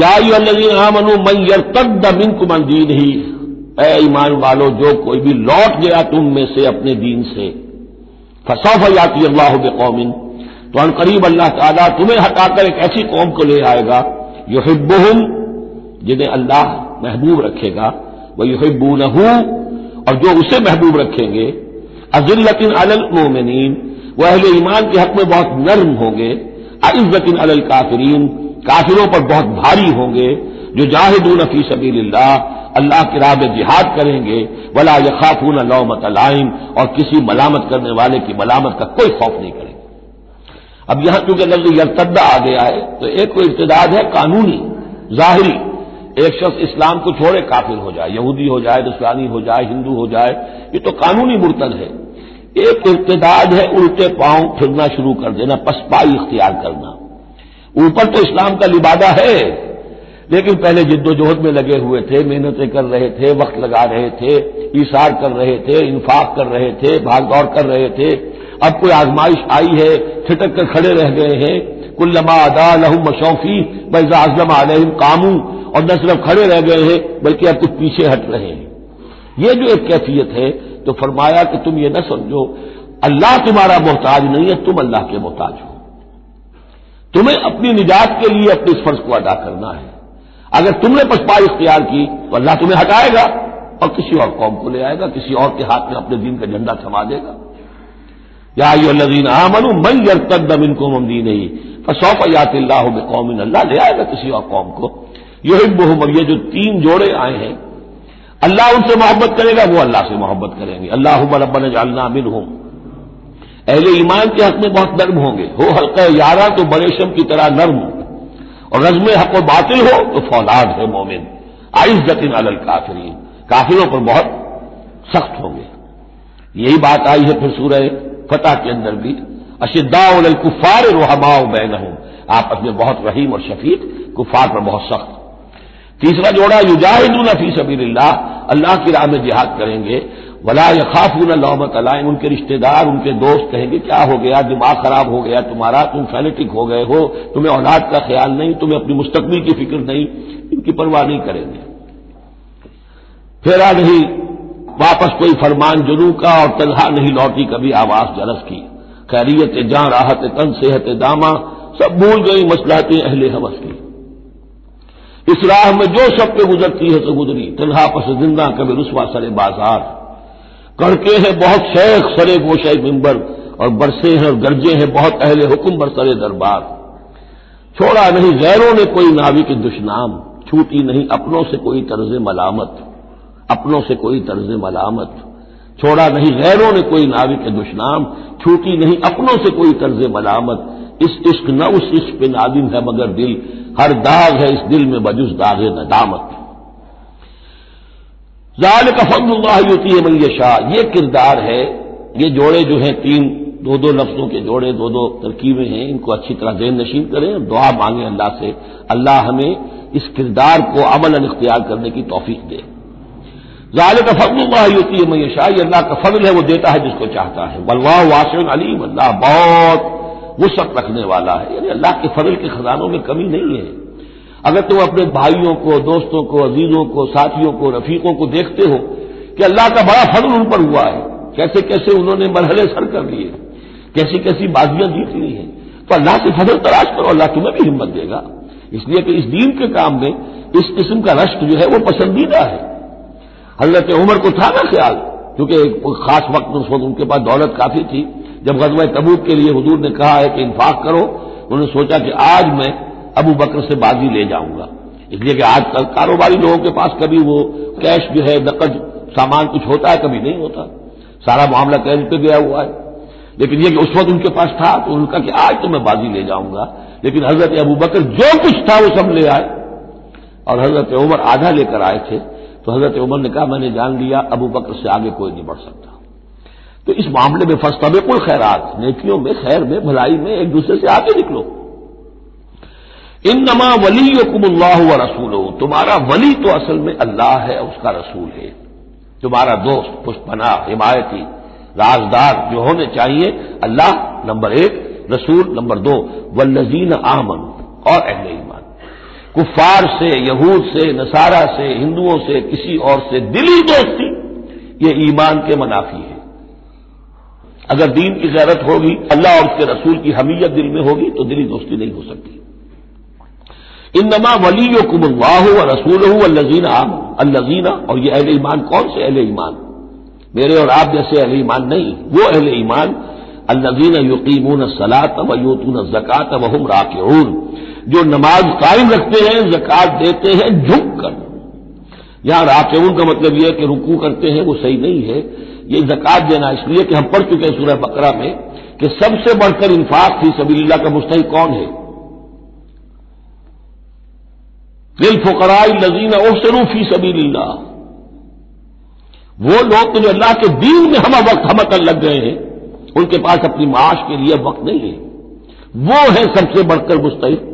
यामनु मैरतद मिनकुमन दीन ही ए ईमान वालो, जो कोई भी लौट गया तुम में से अपने दीन से। फसौफ याती अल्लाह कौमिन तो अन करीब अल्लाह ताला तुम्हें हटाकर एक ऐसी कौम को ले आएगा। यो हिब्बुहम जिन्हें अल्लाह महबूब रखेगा। वह युहिब्बून और जो उसे महबूब रखेंगे। अजिल्लतिन अलल मोमिनीन वह अहले ईमान के हक में बहुत नर्म होंगे। अइज्जतिन अलल काफरीन काफिरों पर बहुत भारी होंगे, जो जाहिदून फ़ी सबील्ला अल्लाह की राह में जिहाद करेंगे, वला यखाफून लौमत अलाइम, और किसी मलामत करने वाले की मलामत का कोई खौफ नहीं करेंगे। अब यहाँ चूँकि लफ्ज यरतद्दा आ गया है तो एक कोई इर्तदाद है कानूनी, जाहिरी। एक शख्स इस्लाम को छोड़े काफिर हो जाए, यहूदी हो जाए दुस्वानी हो जाए, हिंदू हो जाए, ये तो कानूनी मुर्तद है। एक इर्तदाद है उल्टे पाँव फिरना शुरू कर देना, पसपाई इख्तियार करना। ऊपर तो इस्लाम का लिबादा है। लेकिन पहले जिद्दोजहद में लगे हुए थे, मेहनतें कर रहे थे, वक्त लगा रहे थे ईसार कर रहे थे, इन्फाक कर रहे थे, भागदौड़ कर रहे थे। अब कोई आजमाइश आई है छिटक कर खड़े रह गए हैं। कुल्लमा अदा लहू मशौफी बैजा अजलम आलम कामू, और न सिर्फ़ खड़े रह गए हैं, बल्कि अब कुछ पीछे हट रहे हैं। ये जो एक कैफियत है तो फरमाया कि तुम ये न समझो, अल्लाह तुम्हारा मोहताज नहीं है, तुम अल्लाह के मोहताज हो। तुम्हें अपनी निजात के लिए अपने इस फ़र्ज़ को अदा करना है। अगर तुमने पसपा इख्तियार की तो अल्लाह तुम्हें हटाएगा और किसी और कौम को ले आएगा, किसी और के हाथ में अपने दिन का झंडा थमा देगा। या यूल्लजीन आमनु, मन यरतदम इनको ममदी नहीं फसौफ यातिल्लाह कौमिन अल्लाह ले आएगा किसी और कौम को। अब ये जो तीन जोड़े आए हैं, अल्लाह उनसे मोहब्बत करेगा, वो अल्लाह से मोहब्बत करेंगे। अल्लाह रब्बन जालना मिन हूँ अहले ईमान के हक में बहुत नर्म होंगे। हो हल्का यारा तो बड़े शम की तरह नर्म और रजम हक व बातिल हो तो फौलाद है मोमिन। आइज्जतिन अलल काफिरीन। काफिरों पर बहुत सख्त होंगे। यही बात आई है फिर सूरह फतह के अंदर भी। अशिद्दाउल कुफार रोहमाओ बैन हूँ आपस में बहुत रहीम और शफीक कुफार पर बहुत सख्त। तीसरा जोड़ा, युजाहिदून फ़ी सबील्ला अल्लाह की राह में जिहाद करेंगे। वला यखाफून लौमत अलाइन, उनके रिश्तेदार, उनके दोस्त कहेंगे, क्या हो गया? दिमाग खराब हो गया, तुम्हारा, तुम फैनेटिक हो गए हो, तुम्हें औलाद का ख्याल नहीं, तुम्हें अपनी मुस्तकबिल की फ़िक्र नहीं। इनकी परवाह नहीं करेंगे। फेरा नहीं वापस कोई फरमान जुनू का और तनहा नहीं लौटी कभी आवाज़ जरस की। खैरियत जहाँ राहत तन, सेहत दामा, सब भूल गई मसलाहतें अहले हवस की। इस राह में जो सब पे गुजरती है तो गुजरी। तनहा पस ज़िंदा कभी रुसवा सरे बाज़ार। करके हैं बहुत शेख, सरे गोशे मिंबर, और बरसे हैं और गरजे हैं बहुत अहले हुक्म बरसरे दरबार। छोड़ा नहीं, गैरों ने कोई नावी के दुश्नाम, छूटी नहीं, अपनों से कोई तर्ज मलामत, अपनों से कोई तर्ज मलामत। छोड़ा नहीं, गैरों ने कोई नावी के दुश्नाम, छूटी नहीं, अपनों से कोई तर्ज मलामत। इस इश्क न उस इश्क पे नादिम है मगर दिल, हर दाग है इस दिल में बजुस दाग नदामत। जाल का फजल्लाह होती है मैशा ये किरदार है ये जोड़े जो हैं तीन दो दो लफ्जों के जोड़े दो दो तरकीबें हैं इनको अच्छी तरह जेन नशीन करें दुआ मांगे अल्लाह से अल्लाह हमें इस किरदार को अमल इख्तियार करने की तोफीक दे जाल का फजल्लाह होती है मैशा ये अल्लाह का फजल है वो देता है जिसको चाहता है वल्लाह वासन अलीम अल्लाह बहुत वसत रखने वाला है यानी अल्लाह के फजल के खजानों में कमी नहीं है अगर तुम अपने भाइयों को, दोस्तों को, अजीजों को, साथियों को, रफीकों को देखते हो कि अल्लाह का बड़ा फजल उन पर हुआ है, कैसे कैसे उन्होंने मरहले सर कर लिए, कैसी कैसी बाजियाँ जीत ली हैं तो अल्लाह से फजल तलाश करो, अल्लाह तुम्हें भी हिम्मत देगा। इसलिए कि इस दीन के काम में इस किस्म का रश्क जो है वो पसंदीदा है। हज़रत उमर को था ना ख्याल, क्योंकि एक खास वक्त उस वक्त उनके पास दौलत काफ़ी थी। जब गजवा तबूक के लिए हजूर ने कहा है कि इन्फाक करो, उन्होंने सोचा कि आज मैं अबू बकर से बाजी ले जाऊँगा। इसलिए कि आजकल कारोबारी लोगों के पास कभी वो कैश जो है, नकद, सामान कुछ होता है, कभी नहीं होता। सारा मामला कैश पे गया हुआ है। लेकिन ये कि उस वक्त उनके पास था तो उनका कि आज तो मैं बाजी ले जाऊँगा। लेकिन हज़रत अबू बकर जो कुछ था, वो सब ले आए। और हज़रत उमर आधा लेकर आए थे। तो हज़रत उमर ने कहा, मैंने जान लिया, अबू बकर से आगे कोई नहीं बढ़ सकता। तो इस मामले में फस्तबेकुल खैरात, नेकियों में, खैर में, भलाई में एक दूसरे से आगे निकलो। इन नमा वली कुमल्लाह व रसूल तुम्हारा वली तो असल में अल्लाह है उसका रसूल है। तुम्हारा दोस्त पुष्पना हिमायती, राजदार जो होने चाहिए, अल्लाह नंबर एक, रसूल नंबर दो, वल्लजीन आमन और अहले ईमान। कुफार से, यहूद से, नसारा से, हिंदुओं से, किसी और से दिली दोस्ती, ये ईमान के मुनाफी है। अगर दीन की ज़रूरत होगी, अल्लाह और उसके रसूल की हमीयत दिल में होगी तो दिली दोस्ती नहीं हो सकती। इन नमा वली कुमल्लाह रसूल अल्लजीन अल्लजीना, और ये अहले ईमान, कौन से अहले ईमान? मेरे और आप जैसे अहले ईमान नहीं, वो अहले ईमान, अल्लजीन युकीमून सलात व यूतून जक़ात वहम राकून जो नमाज़ कायम रखते हैं, जक़ात देते हैं झुक कर यहाँ राकून का मतलब यह है कि रुकू करते हैं, वो सही नहीं है। ये जक़ात देना इसलिए कि हम पढ़ चुके हैं सूरह बकरा में कि सबसे बढ़कर इंफाक थी सबील्ला का मुस्तक कौन है? दिल फकराई लजीन ओसरू फ़ी सबील्ला वो लोग तो जो अल्लाह के दीन में हम वक्त हमकन लग गए हैं, उनके पास अपनी माश के लिए वक्त नहीं है। वो है सबसे बढ़कर मुस्तैद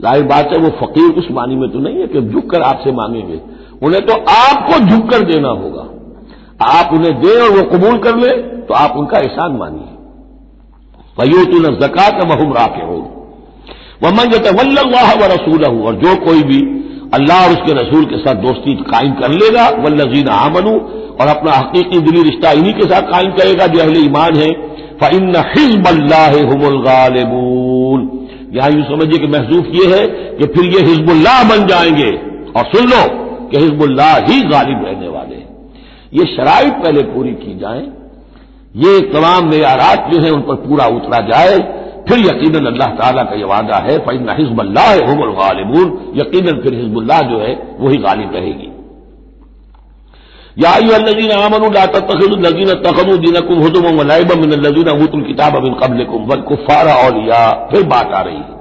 ज़ाहिर बात है, वो फकीर उस मानी में तो नहीं है कि झुक कर आपसे मांगेंगे। उन्हें तो आपको झुक कर देना होगा। आप उन्हें दें और वो कबूल कर ले तो आप उनका एहसान मानिए। वयूतुल जक़ात वहम राके हो वह मन जत वल्लाह व रसूल और जो कोई भी अल्लाह और उसके रसूल के साथ दोस्ती कायम कर लेगा, वल्लजीन आमनू, और अपना हकीकी दिली रिश्ता इन्हीं के साथ कायम करेगा जो अहले ईमान है। फ़िन हिजब अल्लाहबूल यहाँ यूँ समझिए कि महसूस ये है कि फिर ये हिजबुल्लाह बन जाएँगे। और सुन लो कि हिजबुल्लाह ही गालिब रहने वाले ये शराइ पहले पूरी की जाए। ये तमाम मेयारात जो है उन पर पूरा उतरा जाए। फिर यकीन अल्लाह ताला का यह वादा है फ़िन हिजबल्लाह हमल गालिबून। यकीन फिर हिजबुल्लाह जो है, वही गालिब रहेगी। याजीन आमन तखीन तखदीनकुम हदुम वलाइब मिन लजीन ऊतुल किताब अबिन कबलकुम वल कुफारा औलिया। फिर बात आ रही है।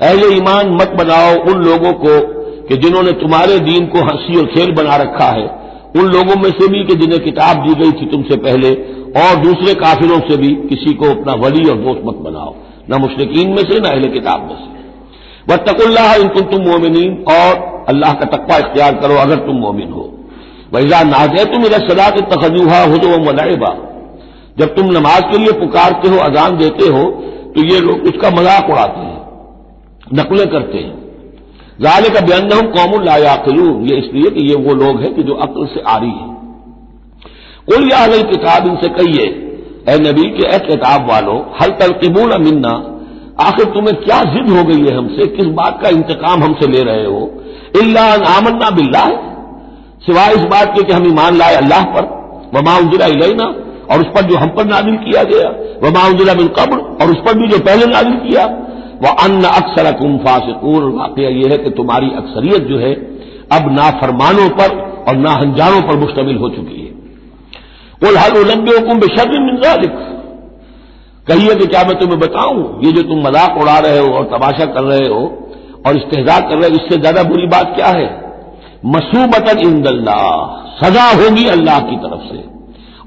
अहले ईमान मत बनाओ उन लोगों को कि जिन्होंने तुम्हारे दीन को हँसी और खेल बना रखा है। उन लोगों में से भी कि जिन्हें किताब दी गई थी तुमसे पहले। और दूसरे काफिरों से भी किसी को अपना वली और दोस्त मत बनाओ। न मुश्किन में से, न अहले किताब में से। वह तकुल्लाह इनकुन तुम मोमिन और अल्लाह का तकवा इख्तियार करो अगर तुम मोमिन हो। वैजा नाजे तुम इधर सदा के तखजूहा हो तो वह मलाइबा जब तुम नमाज़ के लिए पुकारते हो, अजान देते हो तो ये लोग उसका मज़ाक उड़ाते हैं, नकलें करते हैं। जाले का बयान हम कौम लायाकलून ये इसलिए कि ये वो लोग हैं कि जो अक्ल से आ रही है। कुल या किताब इनसे कहिए ए नबी के ए किताब वालों, हल तलकिबून मिन्ना, आखिर तुम्हें क्या जिद हो गई है हमसे? किस बात का इंतकाम हमसे ले रहे हो? इल्ला आमन्ना बिल्ला सिवाय इस बात के कि हम ईमान लाए अल्लाह पर वमा उजरा इलेना, और उस पर जो हम पर नाजिल किया गया वमा उजरा बिल कब्र, और उस पर भी जो पहले नाजिल किया वह अन्न अक्सर फासिकून वाक़ यह है कि तुम्हारी अक्सरियत जो है, अब ना फरमानों पर और ना हंजारों पर मुश्तमिल हो चुकी है। कुल हल उलंबे हुकुम बेशर मिनजालिक कहिए कि क्या मैं तुम्हें बताऊँ? ये जो तुम मज़ाक उड़ा रहे हो और तमाशा कर रहे हो और इस्तेजा कर रहे हो, इससे ज़्यादा बुरी बात क्या है? मसूबतन इंदल्ला सजा होगी अल्लाह की तरफ़ से।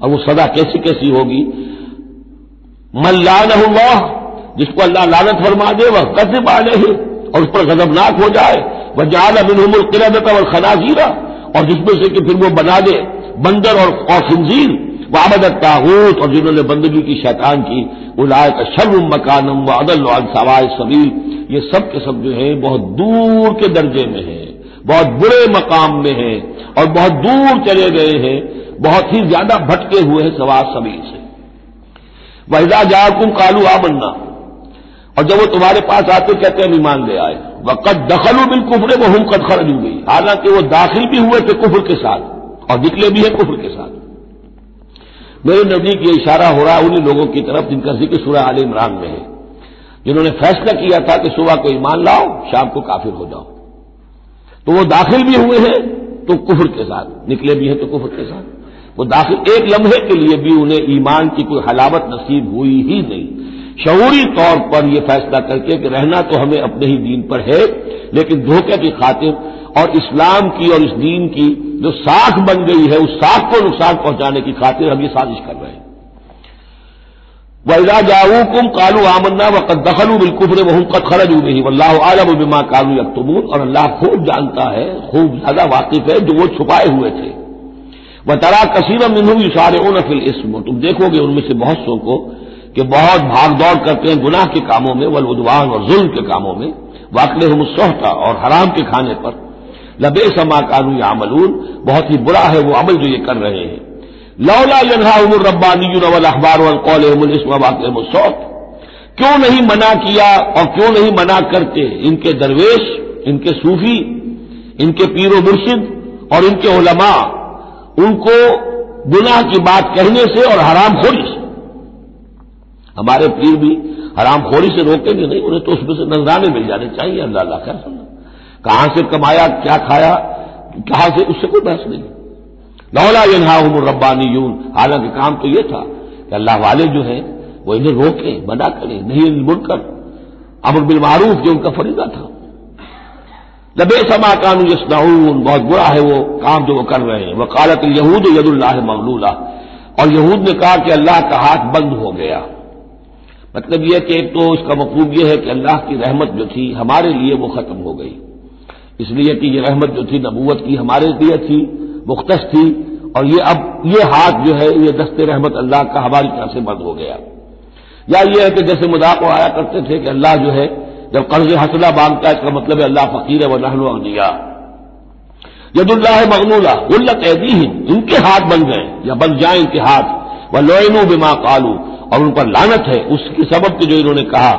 और वो सजा कैसी कैसी होगी? मल्लाह जिसको अल्लाह लानत फरमा दे, वह कदब आने ही और उस पर गजबनाक हो जाए। वह जाल अबिन किरत और खनाजीरा, और जिसमें से कि फिर वो बना दे बंदर और, और वाबदत ताहूत और जिन्होंने बंदगी की शैतान की उलाय का शर्म मकानम व अदल सबील ये सब के सब जो है बहुत दूर के दर्जे में है बहुत बुरे मकाम में हैं और बहुत दूर चले गए हैं बहुत ही ज़्यादा भटके हुए हैं सवार सबील से। वहीदा जाकुम कालू आ बनना। और जब वो तुम्हारे पास आते कहते हम ईमान ले आए। वक़द दखलू बिल कुफरे वो हम कद खरज गई हालाँकि वो दाखिल भी हुए थे कुफर के साथ। और निकले भी है कुफर के साथ। मेरे नज़दीक ये इशारा हो रहा है उन्हीं लोगों की तरफ़ जिनका ज़िक्र सूरह आल इमरान में है, जिन्होंने फैसला किया था कि सुबह को ईमान लाओ, शाम को काफिर हो जाओ। तो वो दाखिल भी हुए हैं तो कुफर के साथ। निकले भी हैं तो कुफर के साथ। वो दाखिल एक लम्हे के लिए भी उन्हें ईमान की कोई हलावत नसीब हुई ही नहीं। शऊरी तौर पर यह फैसला करके कि रहना तो हमें अपने ही दीन पर है, लेकिन धोखे की खातिर और इस्लाम की और इस दीन की जो साख बन गई है, उस साख को नुकसान पहुँचाने की खातिर हम ये साजिश कर रहे हैं। वैजा जाऊकुम कालू आमन्ना व कद दखलू बिलकुफर वहम कद खरजू में ही वल्लाह आलम बिमा कालू यकतमून और अल्लाह खूब जानता है, खूब ज़्यादा वाकिफ है जो वो छुपाए हुए थे। वह तरा कसीर मिनू इशारे उन फिल इसम। तुम देखोगे उनमें से बहुत सो को कि बहुत भागदौड़ करते हैं गुनाह के कामों में, वल उदवान और जुल्म के कामों में। वाकले हम सोहता और हराम के खाने पर। लबे समा कानू यामलून बहुत ही बुरा है वो अमल जो ये कर रहे हैं। लौला यहा उमर रब्बानील अखबार सौत। क्यों नहीं मना किया और क्यों नहीं मना करते? इनके दरवेश, इनके सूफी, इनके पीर मुर्शिद और इनके उलमा। उनको गुनाह की बात कहने से और हराम खोरी से। हमारे पीर भी हराम खोरी से रोकेंगे नहीं, उन्हें तो उसमें से नजराने मिल जाने चाहिए, अल्लाह खैर कहाँ से कमाया, क्या खाया, कहाँ से, उससे कोई बहस नहीं। लौला यहाँ रब्बानी यून हालाँकि काम तो यह था कि अल्लाह वाले जो हैं, वो इन्हें रोके, मना करें, नहीं मुड़कर अमर बिल मारूफ, जो उनका फरीदा था। लबे समा कानू यसनाऊन बहुत बुरा है वो काम जो वो कर रहे हैं। वकालत यहूद यदुल्लाह मगलूला। और यहूद ने कहा कि अल्लाह का हाथ बंद हो गया। मतलब यह कि एक तो इसका मकूब यह है कि अल्लाह की रहमत जो थी, हमारे लिए वो खत्म हो गई। इसलिए कि यह रहमत जो थी, नबूवत की हमारे लिए थी मुख्त थी, और ये अब, ये हाथ जो है, ये दस्ते रहमत अल्लाह का हमारी तरफ़ से बंद हो गया। या ये है कि जैसे मज़ाक आया करते थे कि अल्लाह जो है, जब कर्ज हसला माँगता है, इसका मतलब है अल्लाह फकीर है व नहलो अगनिया। यदुल्लाह मगनूला उल्लत ऐदी इनके हाथ बन गए या बन जाए इनके हाथ। व लोइनू बिमा कालू, और उन पर लानत है, उसके सबब के जो इन्होंने कहा,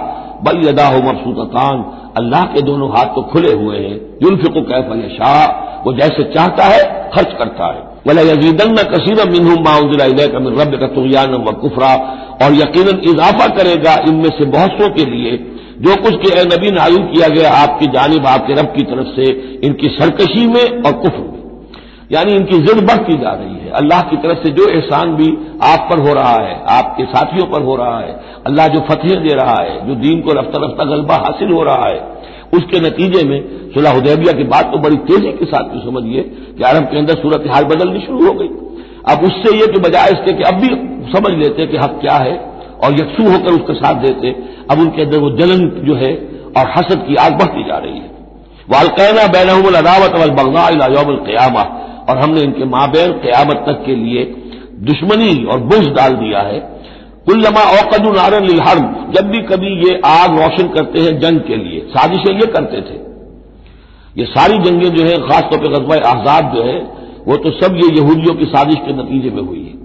बल यदा हो मबसूततान, अल्लाह के दोनों हाथ तो खुले हुए हैं। युल्फिक कैफ शाह वो जैसे चाहता है, खर्च करता है। वला यजीदन कसीर मिनहम माउजिला रब का तुगयान व कुफरा। और यकीन इजाफा करेगा इनमें से बहुत सौ के लिए। जो कुछ के नबी नायुल किया गया आपकी जानब, आपके रब की तरफ़ से, इनकी सरकशी में और कुफर में। यानी इनकी जिद बढ़ती जा रही है। अल्लाह की तरफ़ से जो एहसान भी आप पर हो रहा है, आपके साथियों पर हो रहा है, अल्लाह जो फतेह दे रहा है, जो दीन को रफ्ता रफ्ता गलबा हासिल हो रहा है उसके नतीजे में सुलह उदैबिया की बात तो बड़ी तेज़ी के साथ समझिए कि अरब के अंदर सूरत हाल बदलनी शुरू हो गई। अब उससे यह कि बजाय इसके कि अब भी समझ लेते कि हक क्या है और यकसू होकर उसका साथ देते, अब उनके अंदर वो जलन जो है और हसद की आग बढ़ती जा रही है। वालकैना बैन अदावत वल बगना योम क़यामा और हमने इनके माबेन क्यामत तक के लिए दुश्मनी और बुझ डाल दिया है। कुल्लमा औकद नारन हर्ब जब भी कभी ये आग रोशन करते हैं जंग के लिए, साजिशें ये करते थे। ये सारी जंगें जो है, खासतौर पर गजबा आज़ाद जो है, वो तो सब ये यहूदियों की साजिश के नतीजे में हुई है।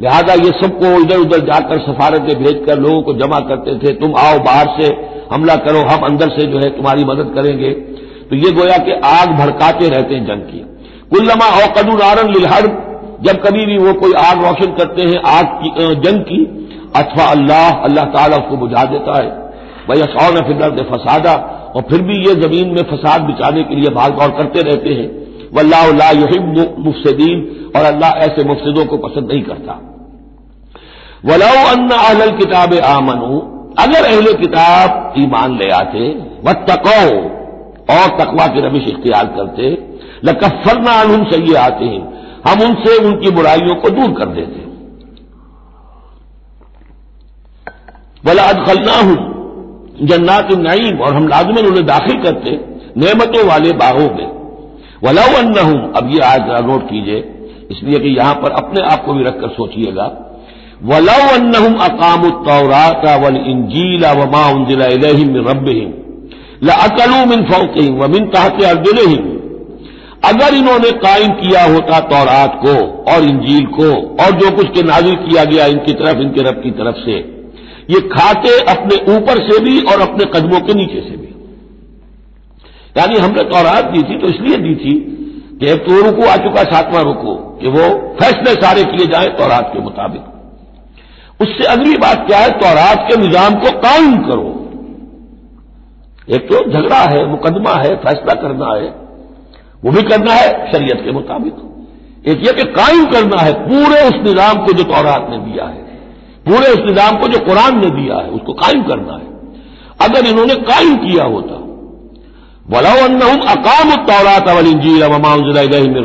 लिहाजा ये सबको इधर उधर जाकर सफारतें भेजकर लोगों को जमा करते थे, तुम आओ बाहर से, हमला करो, हम अंदर से जो है तुम्हारी मदद करेंगे। तो ये गोया कि आग भड़काते रहते हैं जंग की। कुल्लमा औकदू नारन लिलहर जब कभी भी वो कोई आग रोशन करते हैं, आग की जंग की, अथवा अल्लाह अल्लाह ताला उसको बुझा देता है। वही असौन फिदरत फसादा, और फिर भी ये ज़मीन में फसाद बिचाने के लिए भाग दौड़ करते रहते हैं। वल्लाह मुफसदीन, और अल्लाह ऐसे मुफसदों को पसंद नहीं करता। वलाउ अन्न अहल किताब आमनू, अगर अहले किताब ईमान ले आते व तको और तकवा की रविश इख्तियार करते लकफरना सही आते हैं। हम उनसे उनकी बुराइयों को दूर कर देते बोला अदखलना हूँ जन्नात नईम, और हम लाजमन उन्हें दाखिल करते नेमतों वाले बागों में। वलाउ अन्न हूँ अब ये आज नोट कीजिए, इसलिए कि यहाँ पर अपने आप को भी रखकर सोचिएगा। वलाउ अन्न अकाम तौराता वल इंजीला वमा उनजिला रब ला अकलू मिन फौकहिम व मिन अर्जुलहिम अगर इन्होंने कायम किया होता तौरात को और इंजील को और जो कुछ के नाजिल किया गया इनकी तरफ़, इनके रब की तरफ़ से, ये खाते अपने ऊपर से भी और अपने कदमों के नीचे से भी। यानी हमने तौरात दी थी तो इसलिए दी थी कि एक तो रुकू, आ चुका सातवां रुकू, कि वो फैसले सारे किए जाए तौरात के मुताबिक। उससे अगली बात क्या है? तौरात के निज़ाम को कायम करो। एक तो झगड़ा है, मुकदमा है, फैसला करना है वो भी करना है शरीयत के मुताबिक। एक यह कि कायम करना है, पूरे उस निज़ाम को जो तौरात ने दिया है, पूरे उस निज़ाम को जो कुरान ने दिया है, उसको कायम करना है। अगर इन्होंने कायम किया होता वलाउन्नहुम अकाम तौरात अवल इंजील अमाउजिल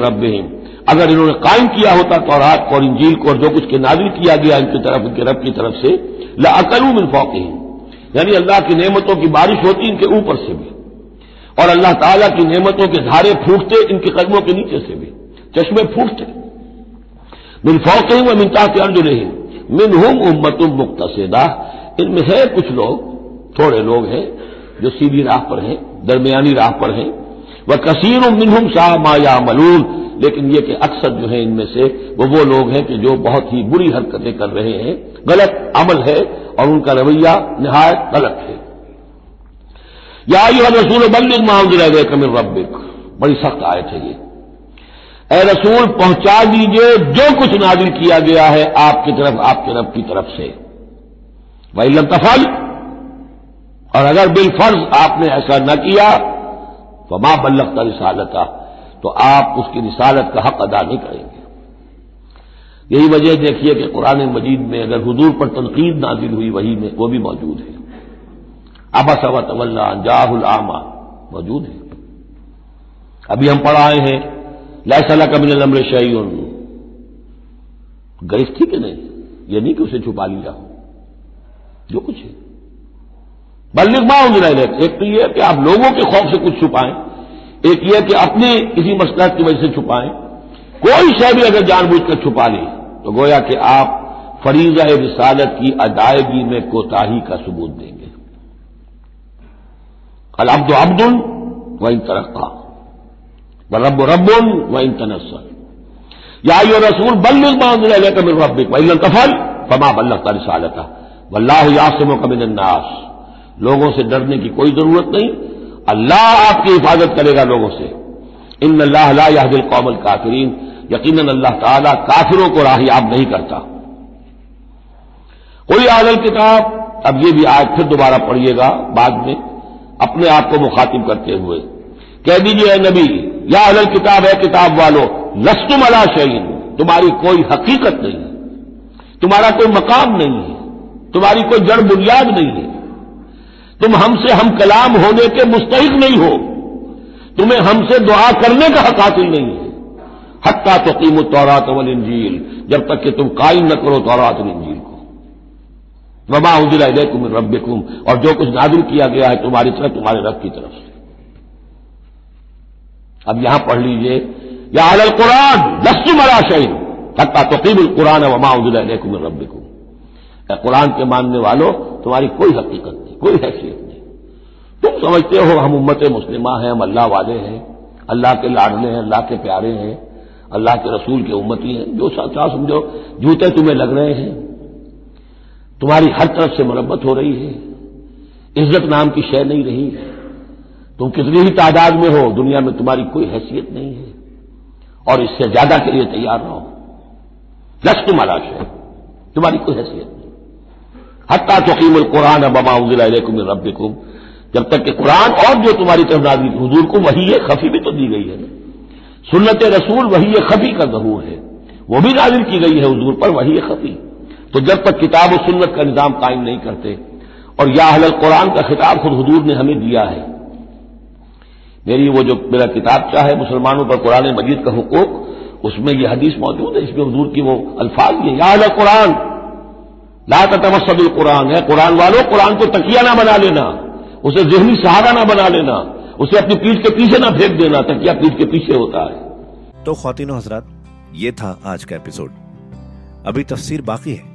रबिम अगर इन्होंने कायम किया होता तौरात और इंजील को और जो कुछ के नाजिल किया गया इनकी तरफ़, इनके रब की तरफ़ से, ला अकलू मिन फौकहिम। यानी अल्लाह की नेमतों की बारिश होती इनके ऊपर से भी। और अल्लाह ताला की नेमतों के धारे फूटते इनके कदमों के नीचे से भी। चश्मे फूटते। मिन फौके व मिनता के अर्ज़ रही मिन हम उम्मतुम मुक्तसेदा। इनमें है कुछ लोग, थोड़े लोग हैं, जो सीधी राह पर हैं, दरमियानी राह पर हैं। वह कसीर मिनहुम शाह माया मलून लेकिन यह कि अक्सर जो है इनमें से, वो वो लोग हैं कि जो बहुत ही बुरी हरकतें कर रहे हैं। गलत अमल है और उनका रवैया नहायत गलत है। या यह रसूल बल्लिक माउजर कमिर रबिक बड़ी सख्त आयत है ये। ए रसूल, पहुँचा दीजिए, जो कुछ नाजिल किया गया है आपकी तरफ़, आपके रब की तरफ़ से। वही तफल। और अगर बिल फ़र्ज़ आपने ऐसा न किया तो माँ बल्लख का रिसालता तो आप उसकी रिसालत का हक अदा नहीं करेंगे। यही वजह देखिए कि कुरान मजीद में अगर हजूर पर तनकीद नाजिल हुई, वही में, वो भी मौजूद है। अबा सवा तवल्ला जाहुल आमा। मौजूद है। अभी हम पढ़ाए हैं लैसला कमिन अमर गैस थी कि नहीं? ये नहीं कि उसे छुपा लिया हो। जो कुछ है। बल्लिक माउंजरा एक तो यह कि आप लोगों के खौफ से कुछ छुपाएँ। एक यह कि अपनी किसी मसलत की वजह से छुपाएँ। कोई शय भी अगर जानबूझकर छुपा ले तो गोया कि आप फरीजा रिसालत की अदायगी में कोताही का सबूत देंगे अल अब्दो अब्दुल व इन तरक्का व रब रबुन व इन या यो रसूल बल्लिक रबिक वही कफल फमा बल्लक का रिसालता वल्लाह यासम कमिन लोगों से डरने की कोई ज़रूरत नहीं अल्लाह आपकी हिफाजत करेगा लोगों से इन अल्लाह यादिल कौमल काफरीन यकीन अल्लाह ताला काफिरों को राहियाब नहीं करता कोई आदल किताब अब ये भी आज फिर दोबारा पढ़िएगा बाद में अपने आप को मुखातिब करते हुए। कह दीजिए नबी, या अदल किताब है किताब वालो, लस्तुम अला शहीन तुम्हारी कोई हकीकत नहीं है। तुम्हारा कोई मकाम नहीं है। तुम्हारी कोई जड़ बुनियाद नहीं है। तुम हमसे हम कलाम होने के मुस्तक नहीं हो। तुम्हें हमसे दुआ करने का हक हासिल नहीं है। हत्ता तो कीम तौरात वल इंजील, जब तक कि तुम कायम न करो तौरात इंजील। वबा उजला कुम रबिकुम और जो कुछ नादिल किया गया है तुम्हारी तरफ़ तुम्हारे रब की तरफ़ से। अब यहाँ पढ़ लीजिए, या अल कुरान लस्सु मरा शहीद हत्ता तो कीम कुरान वमा उजला कुम रबिकुम कुरान के मानने वालों, तुम्हारी कोई हकीकत नहीं, कोई हैसियत नहीं। तुम समझते हो, हम उम्मत मुस्लिमा हैं, हम अल्लाह वाले हैं, अल्लाह के लाडले हैं, अल्लाह के प्यारे हैं, अल्लाह के रसूल के उम्मती हैं। जो साथ समझो, जूते तुम्हें लग रहे हैं। तुम्हारी हर तरफ़ से मरम्मत हो रही है। इज़्ज़त नाम की शय नहीं रही तुम कितनी ही तादाद में हो, दुनिया में तुम्हारी कोई हैसियत नहीं है। और इससे ज़्यादा के लिए तैयार रहो। लश तुम्हारा शय। तुम्हारी कोई हैसियत नहीं। हत्ता तकीम कुरान बमा उजिलकुम रबिकुम जब तक कि कुरान और जो तुम्हारी तरफ़ नाजिल हजूर को वही है खफी भी तो दी गई है। सुन्नत रसूल वही खफी का जहूर है। वो भी नाजिल की गई है हजूर पर, वही खफी। तो जब तक किताब और सुन्नत का निज़ाम कायम नहीं करते, और या अहल कुरान का खिताब खुद हजूर ने हमें दिया है। मेरी वो जो मेरा किताब चाहे मुसलमानों पर कुरान मजीद का हुकूक, उसमें यह हदीस मौजूद है, इसमें हजूर की वो अल्फाज है, या अहल कुरान, ला तमसदुल कुरान, है, कुरान वालों, कुरान को तकिया ना बना लेना, उसे जहनी सहारा ना बना लेना, उसे अपनी पीठ के पीछे ना फेंक देना, तकिया पीठ के पीछे होता है। तो खातिन हजरात, ये था आज का एपिसोड। अभी तफसीर बाकी है।